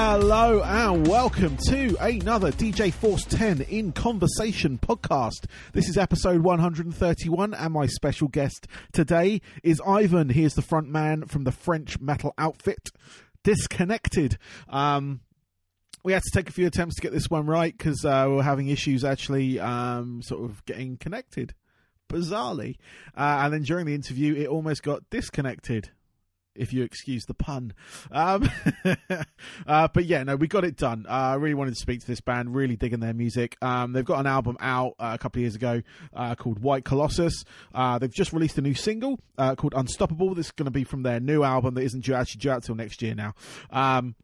Hello and welcome to another DJ Force 10 in Conversation podcast. This is episode 131 and my special guest today is Ivan. He is the front man from the French metal outfit Disconnected. Um, we had to take a few attempts to get this one right because uh, we were having issues actually um, sort of getting connected, bizarrely. Uh, and then during the interview, it almost got disconnected if you excuse the pun. Um, uh, but yeah, no, we got it done. Uh, I really wanted to speak to this band, really digging their music. Um, they've got an album out uh, a couple of years ago uh, called White Colossus. Uh, they've just released a new single uh, called Unstoppable. This is going to be from their new album that isn't due, actually due out till next year now. Um,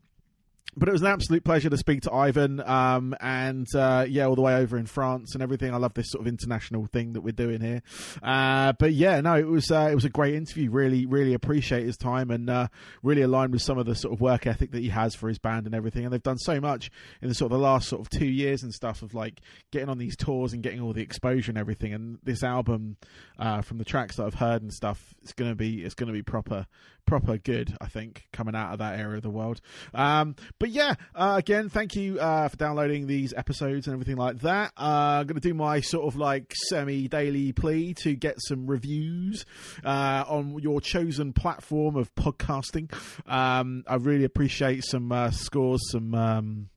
but it was an absolute pleasure to speak to Ivan, um, and uh, yeah, all the way over in France and everything. I love this sort of international thing that we're doing here. Uh, but yeah, no, it was uh, it was a great interview. Really, really appreciate his time and uh, really aligned with some of the sort of work ethic that he has for his band and everything. And they've done so much in the sort of the last sort of two years and stuff of like getting on these tours and getting all the exposure and everything. And this album, uh, from the tracks that I've heard and stuff, it's gonna be it's gonna be proper proper good. I think coming out of that area of the world. Um, but yeah, uh, again, thank you uh, for downloading these episodes and everything like that. Uh, I'm going to do my sort of like semi daily plea to get some reviews uh, on your chosen platform of podcasting. Um, I really appreciate some uh, scores, some. Um,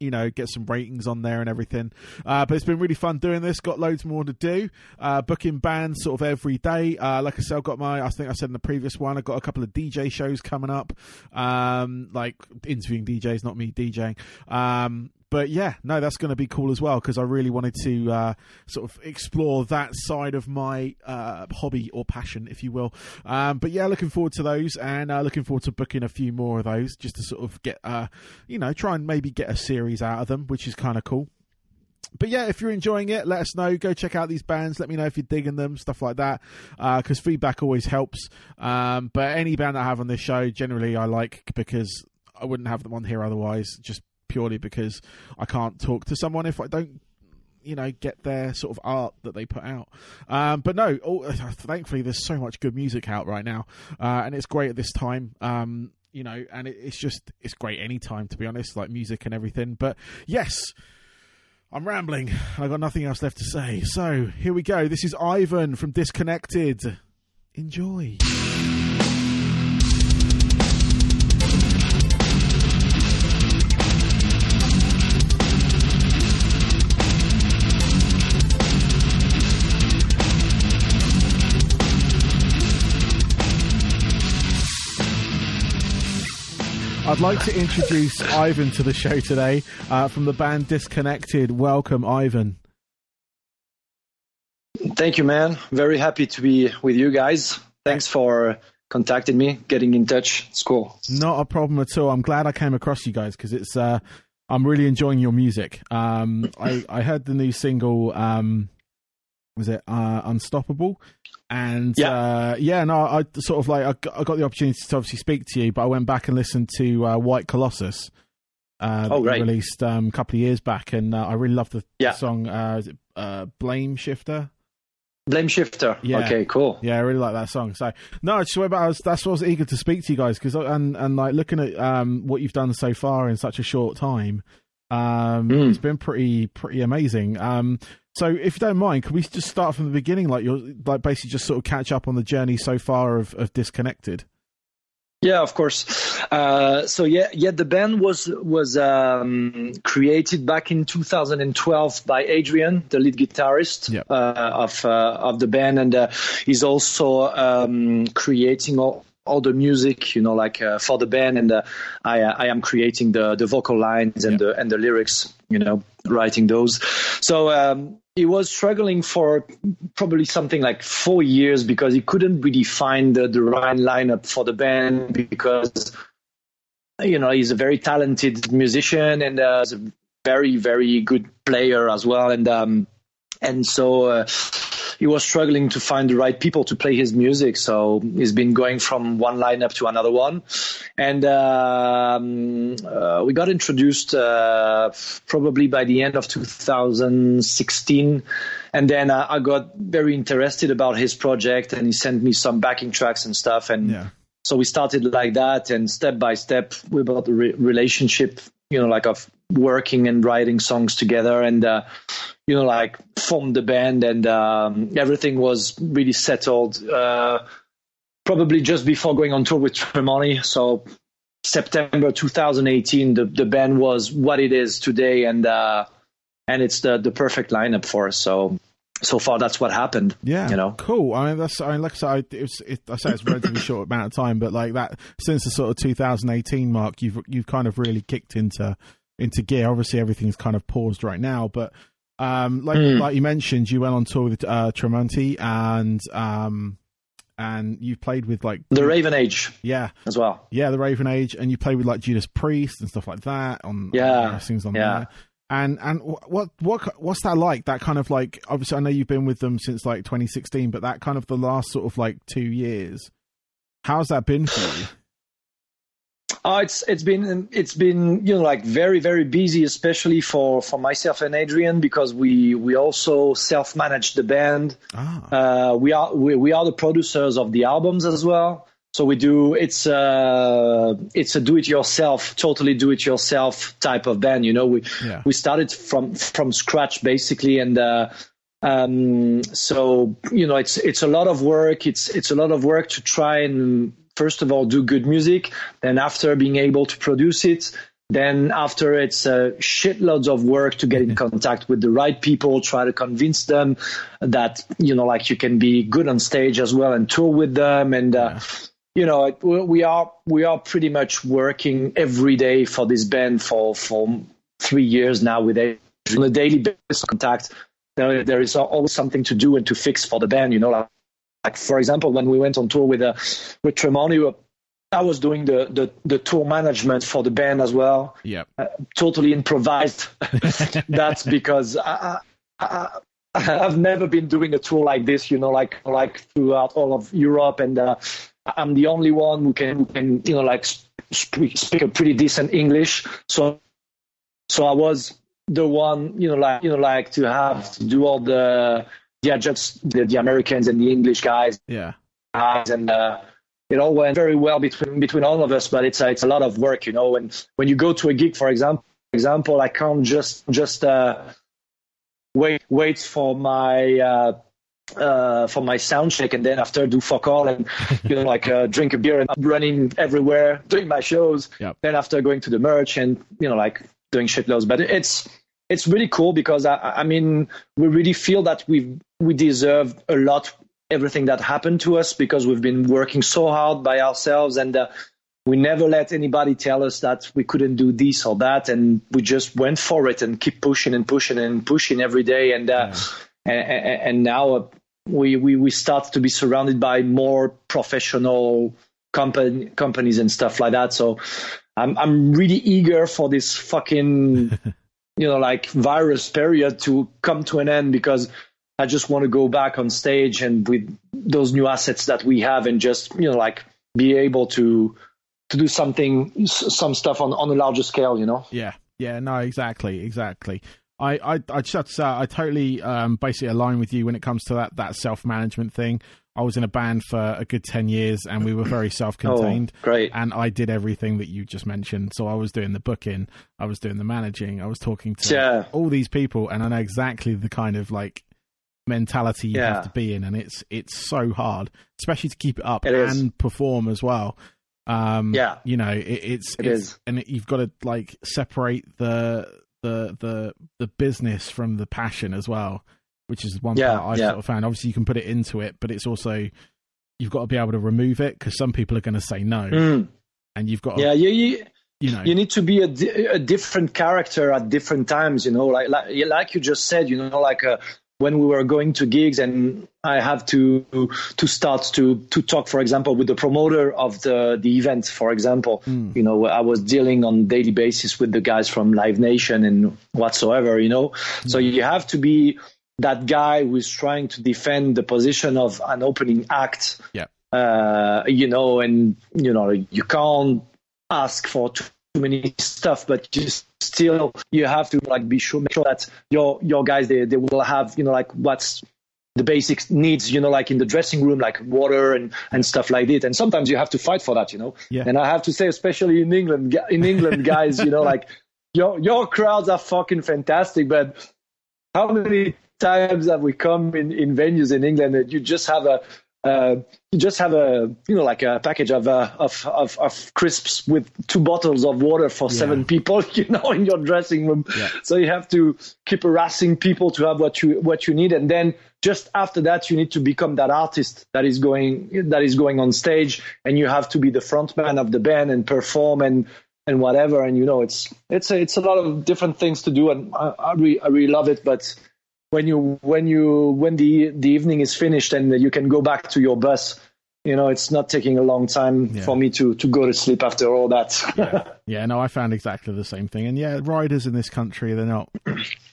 you know, get some ratings on there and everything. Uh, but it's been really fun doing this. Got loads more to do. Uh, booking bands sort of every day. Uh, like I said, I've got my, I think I said in the previous one, I've got a couple of DJ shows coming up. Um, like interviewing DJs, not me DJing. Um, but yeah, no, that's going to be cool as well because I really wanted to uh, sort of explore that side of my uh, hobby or passion, if you will. Um, but yeah, looking forward to those and uh, looking forward to booking a few more of those just to sort of get, uh, you know, try and maybe get a series out of them, which is kind of cool but yeah, if you're enjoying it, let us know. Go check out these bands. Let me know if you're digging them, stuff like that, because uh, feedback always helps. Um, but any band I have on this show, generally I like because I wouldn't have them on here otherwise, just purely because I can't talk to someone if I don't you know get their sort of art that they put out um, but no oh, thankfully there's so much good music out right now uh, and it's great at this time um, you know and it, it's just it's great anytime to be honest like music and everything but yes I'm rambling. I've got nothing else left to say. So here we go. This is Ivan from Disconnected. Enjoy. I'd like to introduce Ivan to the show today uh, from the band Disconnected. Welcome, Ivan. Thank you, man. Very happy to be with you guys. Thanks for contacting me, getting in touch. It's cool. Not a problem at all. I'm glad I came across you guys because it's. Uh, I'm really enjoying your music. Um, I I heard the new single. Um, was it uh, Unstoppable? And yeah, uh, yeah, no, I sort of like I got, I got, the opportunity to obviously speak to you, but I went back and listened to uh, White Colossus. Uh, oh, right. Released um, a couple of years back, and uh, I really love the yeah. song. Uh, is it uh, Blame Shifter? Blame Shifter. Yeah. Okay, cool. Yeah, I really like that song. So no, I just about I was, that's why I was eager to speak to you guys because and and like looking at um, what you've done so far in such a short time, um, mm. it's been pretty pretty amazing. Um, so, if you don't mind, can we just start from the beginning, like you're like basically just sort of catch up on the journey so far of, of disconnected? Yeah, of course. Uh, so yeah, yeah, the band was was um, created back in 2012 by Adrian, the lead guitarist yep. uh, of uh, of the band, and uh, he's also um, creating all, all the music, you know, like uh, for the band, and uh, I I am creating the the vocal lines and yep. the and the lyrics, you know, writing those. So um, he was struggling for probably something like four years because he couldn't really find the, the right lineup for the band because you know he's a very talented musician and uh, a very very good player as well. And um, and so uh, he was struggling to find the right people to play his music. So he's been going from one lineup to another one, and um, uh, we got introduced uh, probably by the end of 2016. And then uh, I got very interested about his project, and he sent me some backing tracks and stuff, and. Yeah so we started like that, and step by step, we built a re- relationship, you know, like of working and writing songs together, and uh, you know, like formed the band, and um, everything was really settled. Uh, probably just before going on tour with Tremonti, so September 2018, the the band was what it is today, and uh, and it's the the perfect lineup for us. So so far that's what happened. Yeah, you know, cool. I mean, that's I mean, like I said, it was, it, I say it's a relatively short amount of time, but like that since the sort of 2018 mark, you've you've kind of really kicked into into gear. Obviously, everything's kind of paused right now, but um, like mm. like you mentioned, you went on tour with uh, Tremonti and um, and you played with like the Raven Age, yeah, as well. Yeah, the Raven Age, and you played with like Judas Priest and stuff like that on yeah on, things on yeah. there. And and what what what's that like? That kind of like obviously I know you've been with them since like 2016, but that kind of the last sort of like two years. How's that been for you? Oh, it's it's been it's been you know like very very busy, especially for for myself and Adrian because we we also self manage the band. Ah. Uh, we are we, we are the producers of the albums as well. So we do it's uh it's a do it yourself, totally do it yourself type of band. You know, we yeah. we started from from scratch basically, and uh, um, so you know it's it's a lot of work. It's it's a lot of work to try and first of all do good music, then after being able to produce it, then after it's uh, shitloads of work to get in contact with the right people, try to convince them that you know like you can be good on stage as well and tour with them and. Uh, yeah you know, we are we are pretty much working every day for this band for for three years now with a on a daily basis contact. There, there is always something to do and to fix for the band. You know, like, like for example, when we went on tour with uh, with Tremonti, I was doing the, the, the tour management for the band as well. Yeah, uh, totally improvised. That's because I, I, I, have never been doing a tour like this. You know, like like throughout all of Europe and. Uh, I'm the only one who can, who can you know, like speak, speak a pretty decent English. So, so I was the one, you know, like, you know, like to have to do all the, yeah, just the, the Americans and the English guys. Yeah. Guys and, uh, it all went very well between between all of us, but it's a, it's a lot of work, you know. And when you go to a gig, for example, example, I can't just just uh, wait wait for my uh, uh, for my sound check and then after do fuck all and you know like uh, drink a beer and I'm running everywhere doing my shows yep. then after going to the merch and you know like doing shitloads but it's it's really cool because I, I mean we really feel that we we deserve a lot everything that happened to us because we've been working so hard by ourselves and uh, we never let anybody tell us that we couldn't do this or that and we just went for it and keep pushing and pushing and pushing every day and uh, yeah and, and now we, we we start to be surrounded by more professional company companies and stuff like that. So I'm I'm really eager for this fucking you know like virus period to come to an end because I just want to go back on stage and with those new assets that we have and just you know like be able to to do something some stuff on on a larger scale. You know. Yeah. Yeah. No. Exactly. Exactly. I, I, I just say, I totally um, basically align with you when it comes to that, that self management thing. I was in a band for a good 10 years and we were very self contained. Oh, great. And I did everything that you just mentioned. So I was doing the booking, I was doing the managing, I was talking to yeah. all these people, and I know exactly the kind of like mentality you yeah. have to be in. And it's it's so hard, especially to keep it up it and is. perform as well. Um, yeah. You know, it, it's, it it's, is. and you've got to like separate the the the the business from the passion as well, which is one yeah, part I yeah. sort of found. Obviously, you can put it into it, but it's also you've got to be able to remove it because some people are going to say no, mm. and you've got to, yeah, you, you, you know you need to be a, a different character at different times. You know, like like like you just said, you know, like a when we were going to gigs and I have to to start to to talk, for example, with the promoter of the the event, for example. Mm. You know, I was dealing on daily basis with the guys from Live Nation and whatsoever. You know, mm. so you have to be that guy who's trying to defend the position of an opening act. Yeah. Uh, you know, and you know you can't ask for too many stuff, but just still you have to like be sure make sure that your your guys they, they will have you know like what's the basic needs, you know, like in the dressing room, like water and, and stuff like that. And sometimes you have to fight for that, you know. Yeah. And I have to say, especially in England, in England, guys, you know, like your your crowds are fucking fantastic, but how many times have we come in, in venues in England that you just have a uh, you just have a you know like a package of, uh, of, of of crisps with two bottles of water for yeah. seven people you know in your dressing room. Yeah. so you have to keep harassing people to have what you what you need. And then just after that you need to become that artist that is going that is going on stage. And you have to be the frontman of the band and perform and and whatever. And you know it's it's a, it's a lot of different things to do. And I, I, really, I really love it. But when you when you when the the evening is finished and you can go back to your bus you know it's not taking a long time yeah. for me to to go to sleep after all that yeah. yeah no i found exactly the same thing and yeah riders in this country they're not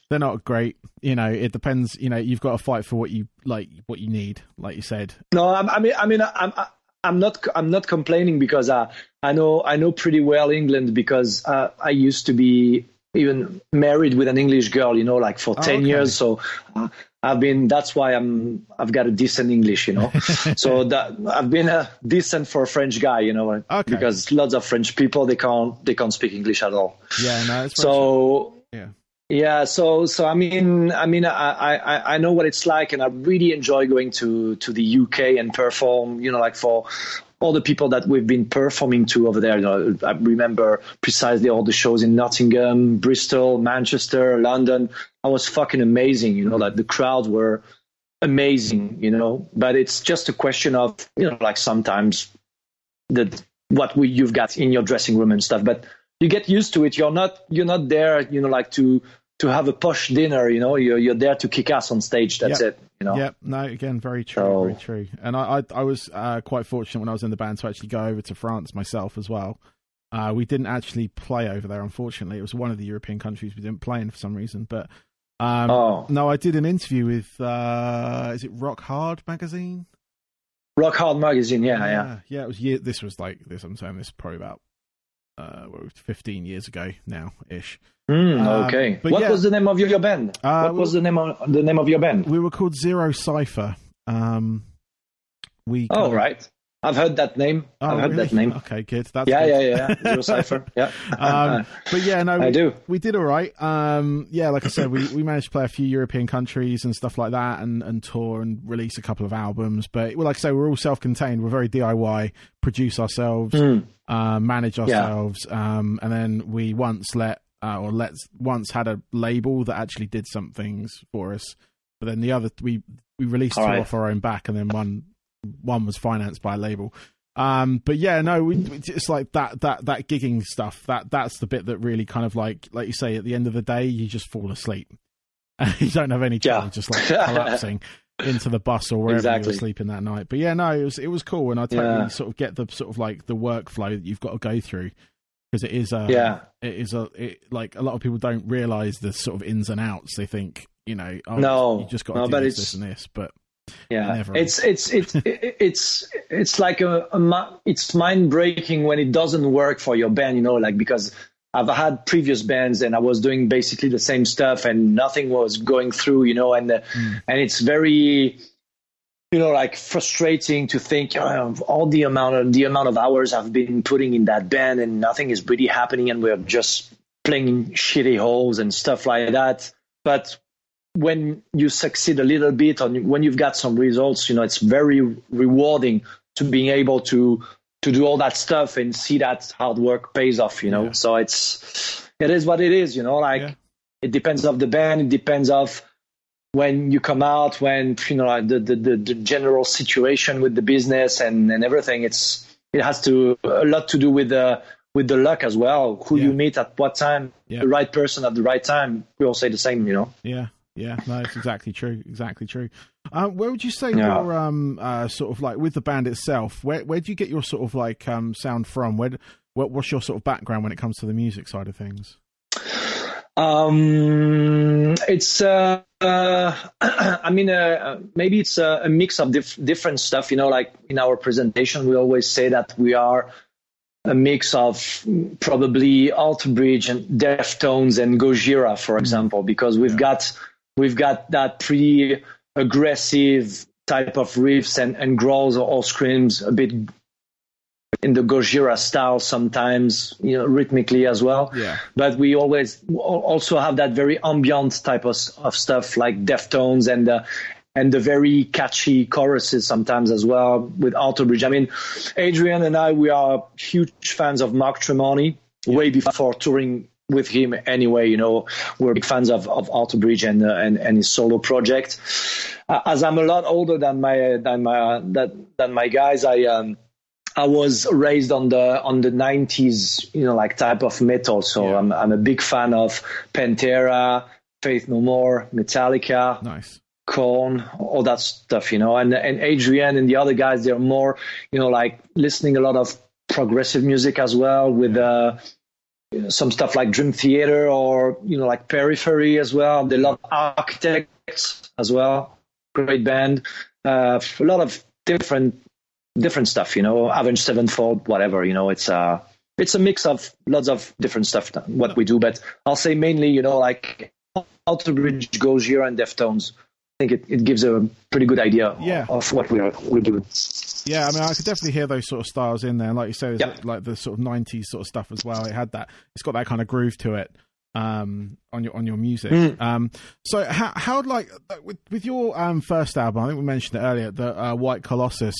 they're not great you know it depends you know you've got to fight for what you like what you need like you said no i, I mean i mean i'm i'm not i'm not complaining because uh, i know i know pretty well england because uh, i used to be even married with an English girl, you know, like for oh, 10 okay. years. So uh, I've been, that's why I'm, I've got a decent English, you know. so that I've been a decent for a French guy, you know, okay. because lots of French people, they can't, they can't speak English at all. Yeah, no, so, yeah. Yeah, so so I mean I mean I, I I know what it's like, and I really enjoy going to to the UK and perform. You know, like for all the people that we've been performing to over there. You know, I remember precisely all the shows in Nottingham, Bristol, Manchester, London. I was fucking amazing. You know, like the crowd were amazing. You know, but it's just a question of you know, like sometimes the what we, you've got in your dressing room and stuff, but you get used to it. You're not you're not there, you know, like to to have a posh dinner. You know, you're you're there to kick ass on stage. That's yep. it. You know. Yeah. No. Again, very true. So, very true. And I I, I was uh, quite fortunate when I was in the band to actually go over to France myself as well. Uh, we didn't actually play over there, unfortunately. It was one of the European countries we didn't play in for some reason. But um, oh. no, I did an interview with uh, is it Rock Hard magazine? Rock Hard magazine, yeah, yeah, yeah. Yeah, it was. Yeah, this was like this. I'm saying this probably about uh, 15 years ago now ish. Mm, okay. Um, what yeah, was the name of your, your band? Uh, what was the name of the name of your band? We were called Zero Cipher. Um, we. Oh right. I've heard that name. Oh, I've heard really? that name. Okay, good. That's yeah, good. yeah, yeah, Zero Cipher. Yeah. um, but yeah, no, we, I do. We did all right. Um, yeah, like I said, we, we managed to play a few European countries and stuff like that, and, and tour and release a couple of albums. But well, like I say, we're all self-contained. We're very DIY. Produce ourselves, mm. uh, manage ourselves, yeah. um, and then we once let uh, or let once had a label that actually did some things for us. But then the other we we released all two right. off our own back, and then one one was financed by a label. Um, but yeah, no, we, it's like that that that gigging stuff. That that's the bit that really kind of like like you say at the end of the day, you just fall asleep. you don't have any trouble yeah. just like collapsing into the bus or wherever exactly. you were sleeping that night. But yeah, no, it was it was cool, and I totally yeah. sort of get the sort of like the workflow that you've got to go through because it is a yeah it is a it, like a lot of people don't realize the sort of ins and outs. They think you know oh, no you just got to no, do this, this and this, but yeah. It's, it's it's it's it's like a, a it's mind breaking when it doesn't work for your band you know like because i've had previous bands and i was doing basically the same stuff and nothing was going through you know and mm. and it's very you know like frustrating to think of all the amount of the amount of hours i've been putting in that band and nothing is really happening and we're just playing shitty holes and stuff like that. But when you succeed a little bit on when you've got some results, you know, it's very rewarding to being able to to do all that stuff and see that hard work pays off, you know. Yeah. So it's it is what it is, you know, like yeah. it depends of the band, it depends of when you come out, when you know the, the, the, the general situation with the business and, and everything. It's it has to a lot to do with the with the luck as well, who yeah. you meet at what time, the right person at the right time. We all say the same, you know. Yeah, yeah, no, it's exactly true. Exactly true. Uh, where would you say yeah. your um uh, sort of like with the band itself? Where where do you get your sort of like um sound from? Where what, what's your sort of background when it comes to the music side of things? Um, it's uh, uh I mean, uh, maybe it's a, a mix of dif- different stuff. You know, like in our presentation, we always say that we are a mix of probably Alter Bridge and Deftones and Gojira, for mm. example, because we've yeah. got we've got that pretty aggressive type of riffs and, and growls or screams a bit in the Gojira style sometimes, you know, rhythmically as well. Yeah. But we always also have that very ambient type of, of stuff like Deftones and uh, and the very catchy choruses sometimes as well with Alter Bridge. I mean, Adrian and I, we are huge fans of Mark Tremonti way before touring with him anyway. You know, we're big fans of, of Alter Bridge and, uh, and, and his solo project. Uh, as I'm a lot older than my, than my, than, than my guys, I, um, I was raised on the on the 90s, you know, like type of metal. So yeah. I'm I'm a big fan of Pantera, Faith No More, Metallica, nice. Korn, all that stuff, you know. And and Adrian and the other guys, they're more, you know, like listening a lot of progressive music as well with uh, some stuff like Dream Theater or you know like Periphery as well. They love Architects as well, great band. Uh, a lot of different different stuff, you know, Avenged Sevenfold, whatever, you know, it's uh it's a mix of lots of different stuff what we do, but I'll say mainly, you know, like Alter Bridge Gojira and Deftones. I think it, it gives a pretty good idea yeah. of what we are we're doing. Yeah, I mean, I could definitely hear those sort of styles in there. Like you say, yep. like the sort of '90s sort of stuff as well. It had that. It's got that kind of groove to it um, on your on your music. Mm. Um, so how how like with with your um, first album? I think we mentioned it earlier, the uh, White Colossus.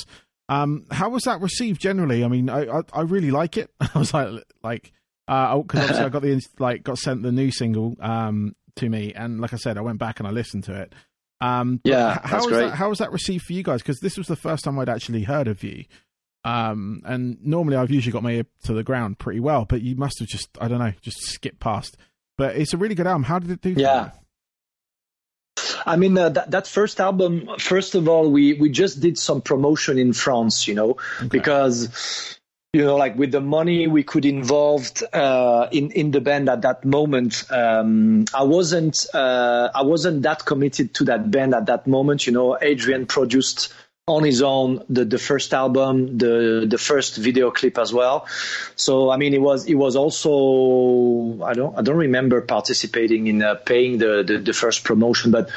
Um, how was that received generally? I mean, I I, I really like it. I was like like because uh, obviously I got the like got sent the new single um to me, and like I said, I went back and I listened to it. Um, yeah, how was great. that? How was that received for you guys? Because this was the first time I'd actually heard of you. Um, and normally I've usually got my ear to the ground pretty well, but you must have just I don't know just skipped past. But it's a really good album. How did it do? Yeah. I mean, uh, that, that first album, first of all, we, we just did some promotion in France, you know, okay. because, you know, like with the money we could involved uh, in in the band at that moment, um, I wasn't uh, I wasn't that committed to that band at that moment. You know, Adrian produced on his own the, the first album, the the first video clip as well. So I mean, it was it was also I don't I don't remember participating in uh, paying the, the, the first promotion, but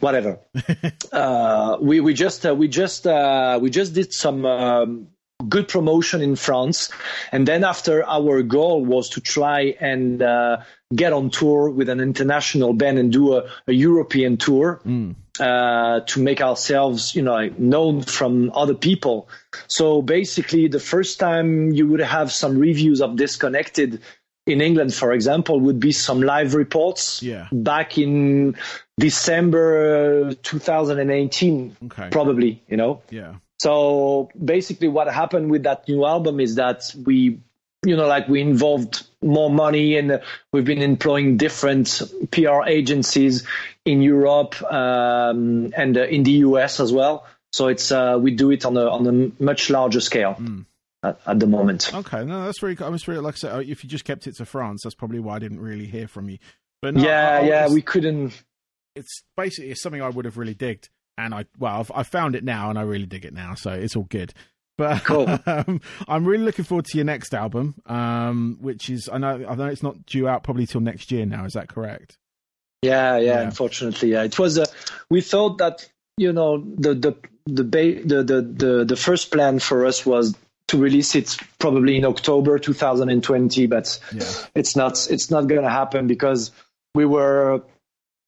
whatever. uh, we we just uh, we just uh, we just did some. Um, good promotion in France and then after our goal was to try and uh, get on tour with an international band and do a, a European tour mm. uh, to make ourselves, you know, known from other people. So basically, the first time you would have some reviews of Disconnected in England, for example, would be some live reports yeah. back in December 2018, okay. probably, you know. Yeah. So basically, what happened with that new album is that we you know, like we involved more money and we've been employing different PR agencies in Europe um, and uh, in the US as well. So it's uh, we do it on a on a much larger scale. Mm. At, at, the moment. Okay, no, that's very. really. I was really like I said, if you just kept it to France, that's probably why I didn't really hear from you. But no, yeah, I, I yeah, we couldn't. It's basically it's something I would have really digged, and I well, I've, I found it now, and I really dig it now, so it's all good. But cool. um, I'm really looking forward to your next album, um, which is I know I know it's not due out probably till next year now. Is that correct? Yeah, yeah. yeah. Unfortunately, yeah. It was. Uh, we thought that you know the the the, ba- the the the the first plan for us was to release it probably in October 2020, but yeah. it's not it's not going to happen because we were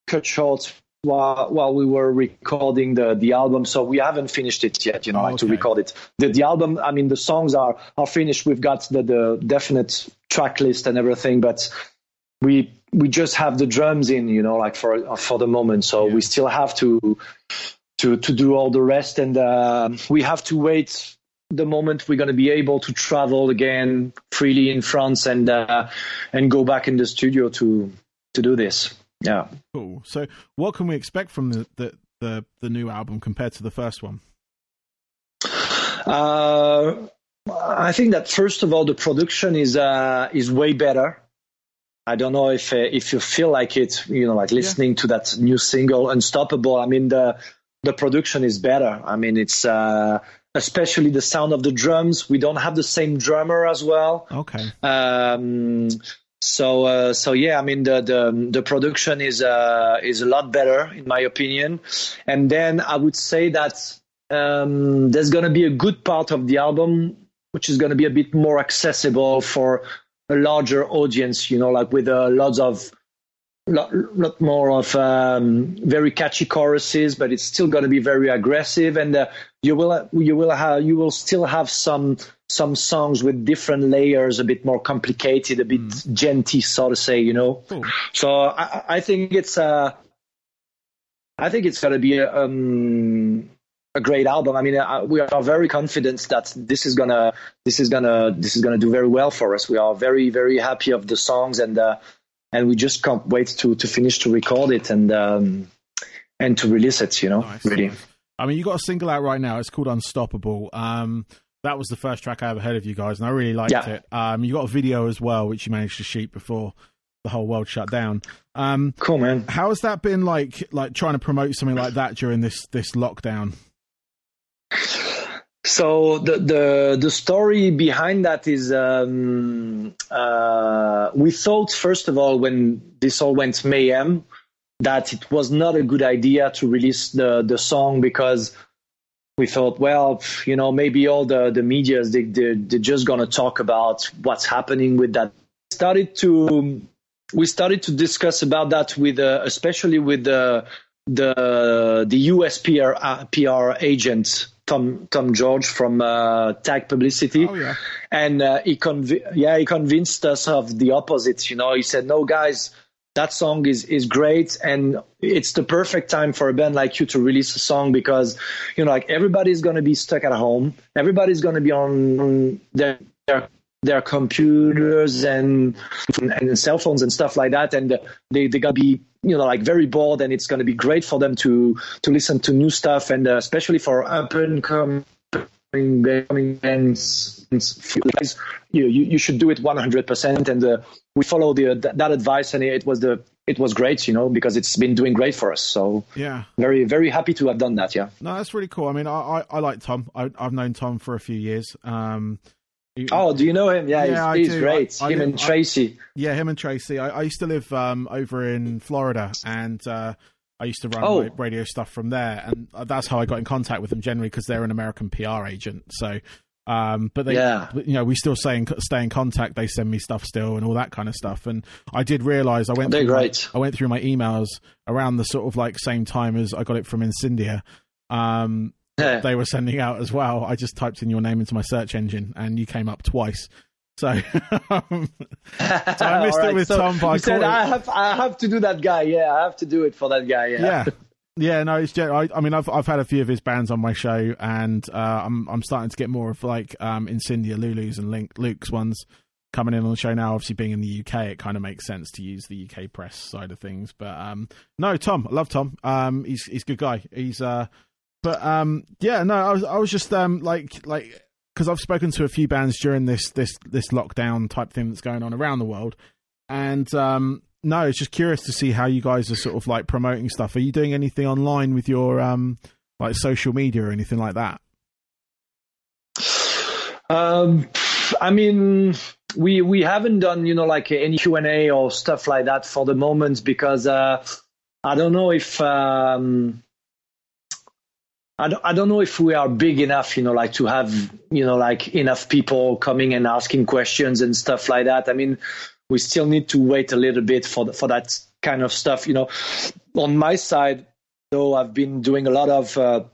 cut short while while we were recording the the album. So we haven't finished it yet, you know, oh, okay. to record it. The the album, I mean, the songs are are finished. We've got the the definite track list and everything, but we we just have the drums in, you know, like for for the moment. So yeah. we still have to to to do all the rest, and uh, we have to wait the moment we're going to be able to travel again freely in France and uh, and go back in the studio to to do this. Yeah. Cool. So, what can we expect from the the the, the new album compared to the first one? Uh, I think that first of all, the production is uh, is way better. I don't know if uh, if you feel like it, you know, like listening yeah. to that new single, "Unstoppable." I mean, the the production is better. I mean, it's uh, especially the sound of the drums. We don't have the same drummer as well. Okay. Um, So uh, so yeah, I mean the the, the production is uh, is a lot better in my opinion, and then I would say that um, there's gonna be a good part of the album which is gonna be a bit more accessible for a larger audience. You know, like with uh, lots of lot, lot more of um, very catchy choruses, but it's still going to be very aggressive, and uh, you will you will have you will still have some some songs with different layers, a bit more complicated, a bit mm. djenty, so to say, you know. Cool. So I, I, think it's uh, I think it's going to be a, um, a great album. I mean, uh, we are very confident that this is gonna this is gonna this is gonna do very well for us. We are very very happy of the songs and. Uh, and we just can't wait to to finish to record it and um, and to release it. You know, nice, really. Nice. I mean, you got a single out right now. It's called Unstoppable. Um, that was the first track I ever heard of you guys, and I really liked yeah. it. Um, you got a video as well, which you managed to shoot before the whole world shut down. Um, cool, man. How has that been like? Like trying to promote something like that during this this lockdown? So the the the story behind that is um, uh, we thought first of all when this all went mayhem that it was not a good idea to release the the song because we thought well you know maybe all the the media's they they're, they're just gonna talk about what's happening with that. Started to we started to discuss about that with uh, especially with the the the US PR, uh, PR agent Tom Tom George from uh, Tag Publicity, oh, yeah. and uh, he conv- yeah he convinced us of the opposite. You know, he said, "No, guys, that song is is great, and it's the perfect time for a band like you to release a song because you know, like everybody's gonna be stuck at home, everybody's gonna be on their, their their computers and and cell phones and stuff like that, and they they gonna be you know like very bored, and it's gonna be great for them to to listen to new stuff, and uh, especially for up and coming bands, you, you you should do it 100%, and uh, we follow the that advice, and it was the it was great, you know, because it's been doing great for us. So yeah, very very happy to have done that. Yeah, no, that's really cool. I mean, I I, I like Tom. I, have known Tom for a few years. Um, Oh, do you know him? Yeah, yeah he's, he's great. I, I him live, and Tracy. I, yeah, him and Tracy. I, used to live um, over in Florida, and uh, I used to run oh. radio stuff from there, and that's how I got in contact with them generally because they're an American PR agent. So, um, but they, yeah. you know, we still stay in, stay in contact. They send me stuff still and all that kind of stuff. And I did realize I went. They're great. My, I went through my emails around the sort of like same time as I got it from Incendia. Um, they were sending out as well. I just typed in your name into my search engine, and you came up twice. So, um, so I missed right, it with so Tom. By said I have, I have to do that guy. Yeah, I have to do it for that guy. Yeah. Yeah. Yeah, no, it's I, I mean, I've I've had a few of his bands on my show, and uh, I'm I'm starting to get more of like um, Incendia Lulu's and Link, Luke's ones coming in on the show now. Obviously, being in the UK, it kind of makes sense to use the UK press side of things. But um, no, Tom, I love Tom. Um, he's he's a good guy. He's uh, but um, yeah, no, I was I was just um, like like because I've spoken to a few bands during this this this lockdown type thing that's going on around the world, and um, no, it's just curious to see how you guys are sort of like promoting stuff. Are you doing anything online with your um, like social media or anything like that? Um, I mean, we we haven't done you know like any Q and A or stuff like that for the moment because uh, I don't know if um, I don't, I don't know if we are big enough, you know, like to have, you know, like enough people coming and asking questions and stuff like that. I mean, we still need to wait a little bit for the, for that kind of stuff. You know, on my side, though, I've been doing a lot of, uh,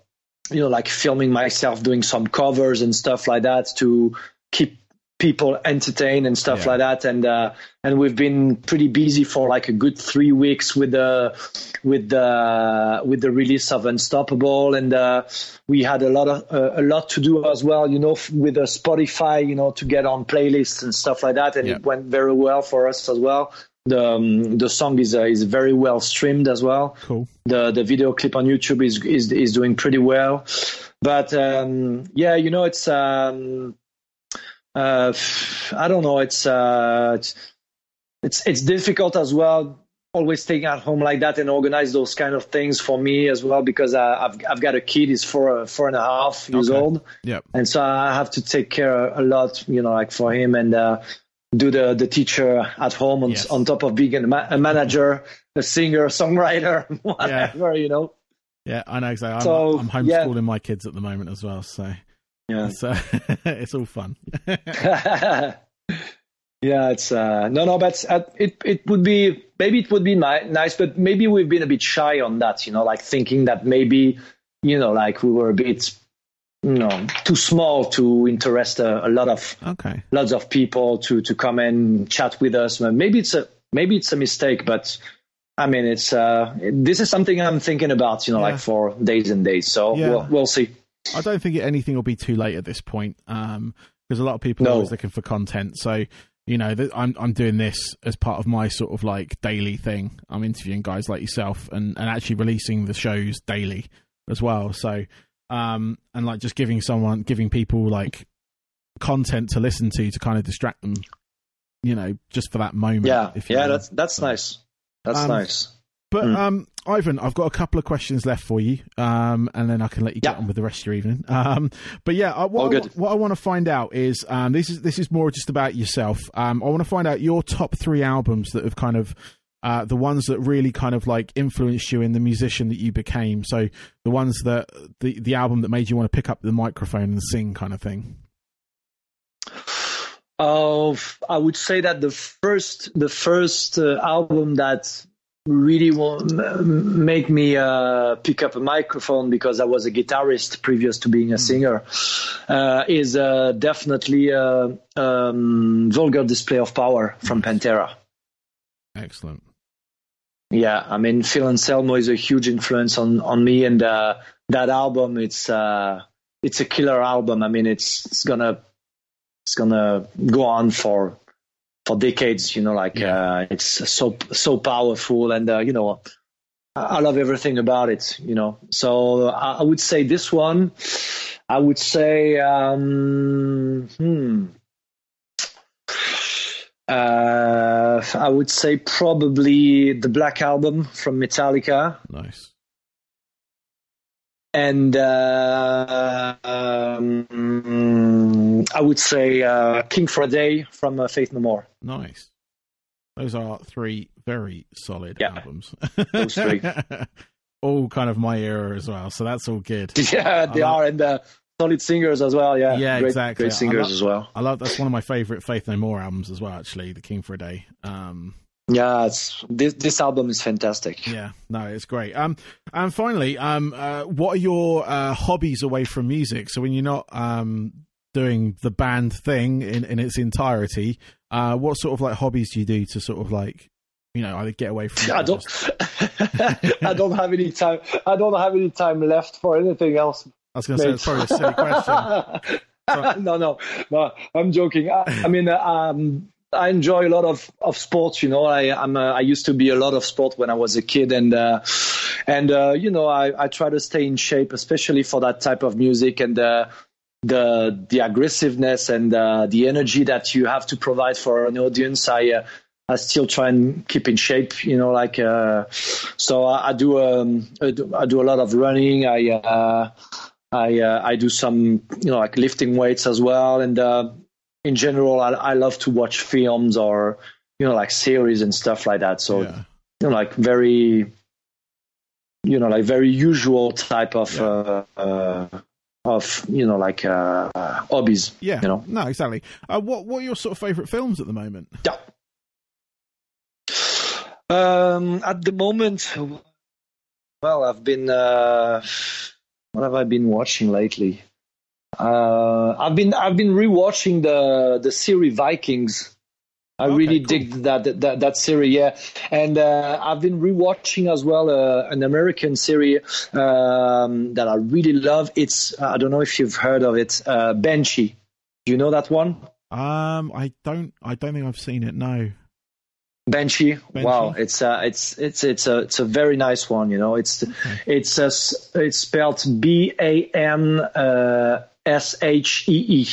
you know, like filming myself doing some covers and stuff like that to keep people entertain and stuff yeah. like that. And uh, and we've been pretty busy for like a good three weeks with the with the with the release of unstoppable. And uh, we had a lot of uh, a lot to do as well you know with the spotify you know to get on playlists and stuff like that. And yeah. it went very well for us as well. The um, the song is uh, is very well streamed as well. Cool. The the video clip on youtube is is is doing pretty well. But um, yeah you know it's um, uh, I don't know. It's, uh, it's it's it's difficult as well. Always staying at home like that and organize those kind of things for me as well because I, have I've got a kid. He's four four and a half years okay. old. Yeah. And so I have to take care a lot, you know, like for him and. Uh, do the the teacher at home on, yes. on top of being a, ma- a, manager, a singer, songwriter, whatever, yeah. you know. Yeah, I know exactly. I'm, I'm homeschooling yeah. my kids at the moment as well, so yeah, it's, uh, it's all fun. yeah, it's uh, no, no, but uh, it it would be maybe it would be nice, but maybe we've been a bit shy on that, you know, like thinking that maybe you know, like we were a bit you know too small to interest a, a, lot of okay lots of people to to come and chat with us maybe it's a maybe it's a mistake but i mean it's uh this is something i'm thinking about you know yeah. like for days and days so yeah. we'll, we'll see i don't think anything will be too late at this point um because a lot of people no. are always looking for content so you know i'm i'm doing this as part of my sort of like daily thing i'm interviewing guys like yourself and and actually releasing the shows daily as well so um, and like just giving someone, giving people like content to listen to to kind of distract them, you know, just for that moment. Yeah, yeah, that's that's so, nice. That's um, nice. But mm. um, Ivan, I've got a couple of questions left for you, um, and then I can let you get on with the rest of your evening. Um, but yeah, I, what, I, what I want to find out is um, this is this is more just about yourself. Um, I want to find out your top three albums that have kind of uh, the ones that really kind of like influenced you in the musician that you became. So the ones that the the album that made you want to pick up the microphone and sing, kind of thing. Uh, I would say that the first the first uh, album that really will make me uh, pick up a microphone because I was a guitarist previous to being a hmm. singer uh, is uh, definitely a uh, um, Vulgar Display of Power from Pantera. Excellent. Yeah, I mean Phil Anselmo is a huge influence on on me, and uh, that album it's uh, it's a killer album. I mean it's it's gonna it's gonna go on for for decades. You know, like yeah. uh, it's so so powerful, and uh, you know I, I love everything about it. You know, so I, I would say this one. I would say um, hmm uh, I would say probably the Black Album from Metallica. Nice. And uh, um, I would say uh, King for a Day from uh, Faith No More. Nice. Those are three very solid yeah. albums. Those three. all kind of my era as well, so that's all good. Yeah, they are, and uh, solid singers as well. Yeah, yeah, great, exactly. Great singers love, as well. I love that's one of my favorite Faith No More albums as well. Actually, The King for a Day. Um, yeah, it's this this album is fantastic. Yeah, no, it's great. Um, and finally, um, uh, what are your uh, hobbies away from music? So when you're not um doing the band thing in in its entirety, uh, what sort of like hobbies do you do to sort of like you know, either get away from. I don't. I don't have any time. I don't have any time left for anything else I was going to say it's probably a silly question. no, no, no. I'm joking. I, I mean, uh, um, I enjoy a lot of, of sports. You know, I I'm a, I used to be a lot of sport when I was a kid, and uh, and uh, you know, I, I try to stay in shape, especially for that type of music and uh, the the aggressiveness and uh, the energy that you have to provide for an audience. I uh, I still try and keep in shape. You know, like uh, so I, I do um, I do, I do a lot of running. I uh, I uh, I do some you know like lifting weights as well, and uh, in general, I, I love to watch films or you know like series and stuff like that. So yeah. you know like very you know like very usual type of yeah. uh, uh, of you know like uh, hobbies. Yeah, you know. No, exactly. Uh, what what are your sort of favorite films at the moment? Yeah. Um, at the moment, well, I've been uh, what have I been watching lately? Uh, I've been I've been rewatching the the series Vikings. I okay, really cool. dig that, that that series, yeah. And uh, I've been rewatching as well uh, an American series um, that I really love. It's I don't know if you've heard of it, uh, Banshee. Do you know that one? Um, I don't. I don't think I've seen it. No. Banshee. Banshee. Wow, it's uh, it's it's it's a it's a very nice one. You know, it's okay. it's a, it's spelled B A N uh, S H E E.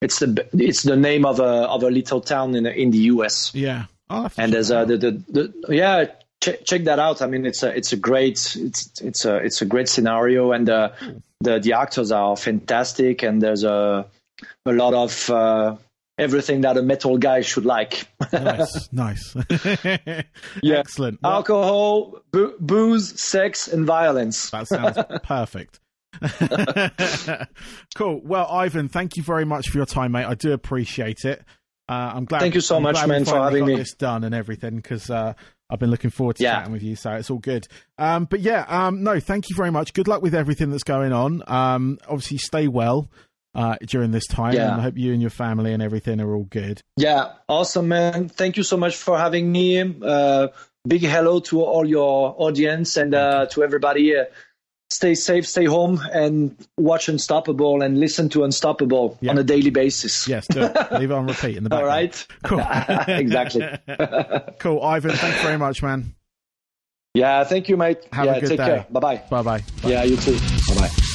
It's the it's the name of a of a little town in in the U.S. Yeah, and there's uh, the, the the yeah check, check that out. I mean, it's a it's a great it's it's a it's a great scenario, and uh, the the actors are fantastic, and there's a a lot of uh, everything that a metal guy should like. nice, nice. yeah. Excellent. Alcohol, bo- booze, sex, and violence. That sounds perfect. cool. Well, Ivan, thank you very much for your time, mate. I do appreciate it. Uh, I'm glad. Thank you so I'm much, man, for having me. This done and everything because uh, I've been looking forward to Yeah. chatting with you. So it's all good. Um, but yeah, um, no, thank you very much. Good luck with everything that's going on. Um, obviously, stay well uh, during this time, Yeah. and I hope you and your family and everything are all good. Yeah, awesome, man. Thank you so much for having me. Uh, big hello to all your audience and uh, to everybody. Uh, stay safe, stay home, and watch Unstoppable and listen to Unstoppable Yeah. on a daily basis. Yes, do it. Leave it on repeat in the All background. right. Cool. exactly. cool, Ivan. Thanks very much, man. Yeah, thank you, mate. Have a good take day. care. Bye bye. Bye bye. Yeah, you too. Bye bye.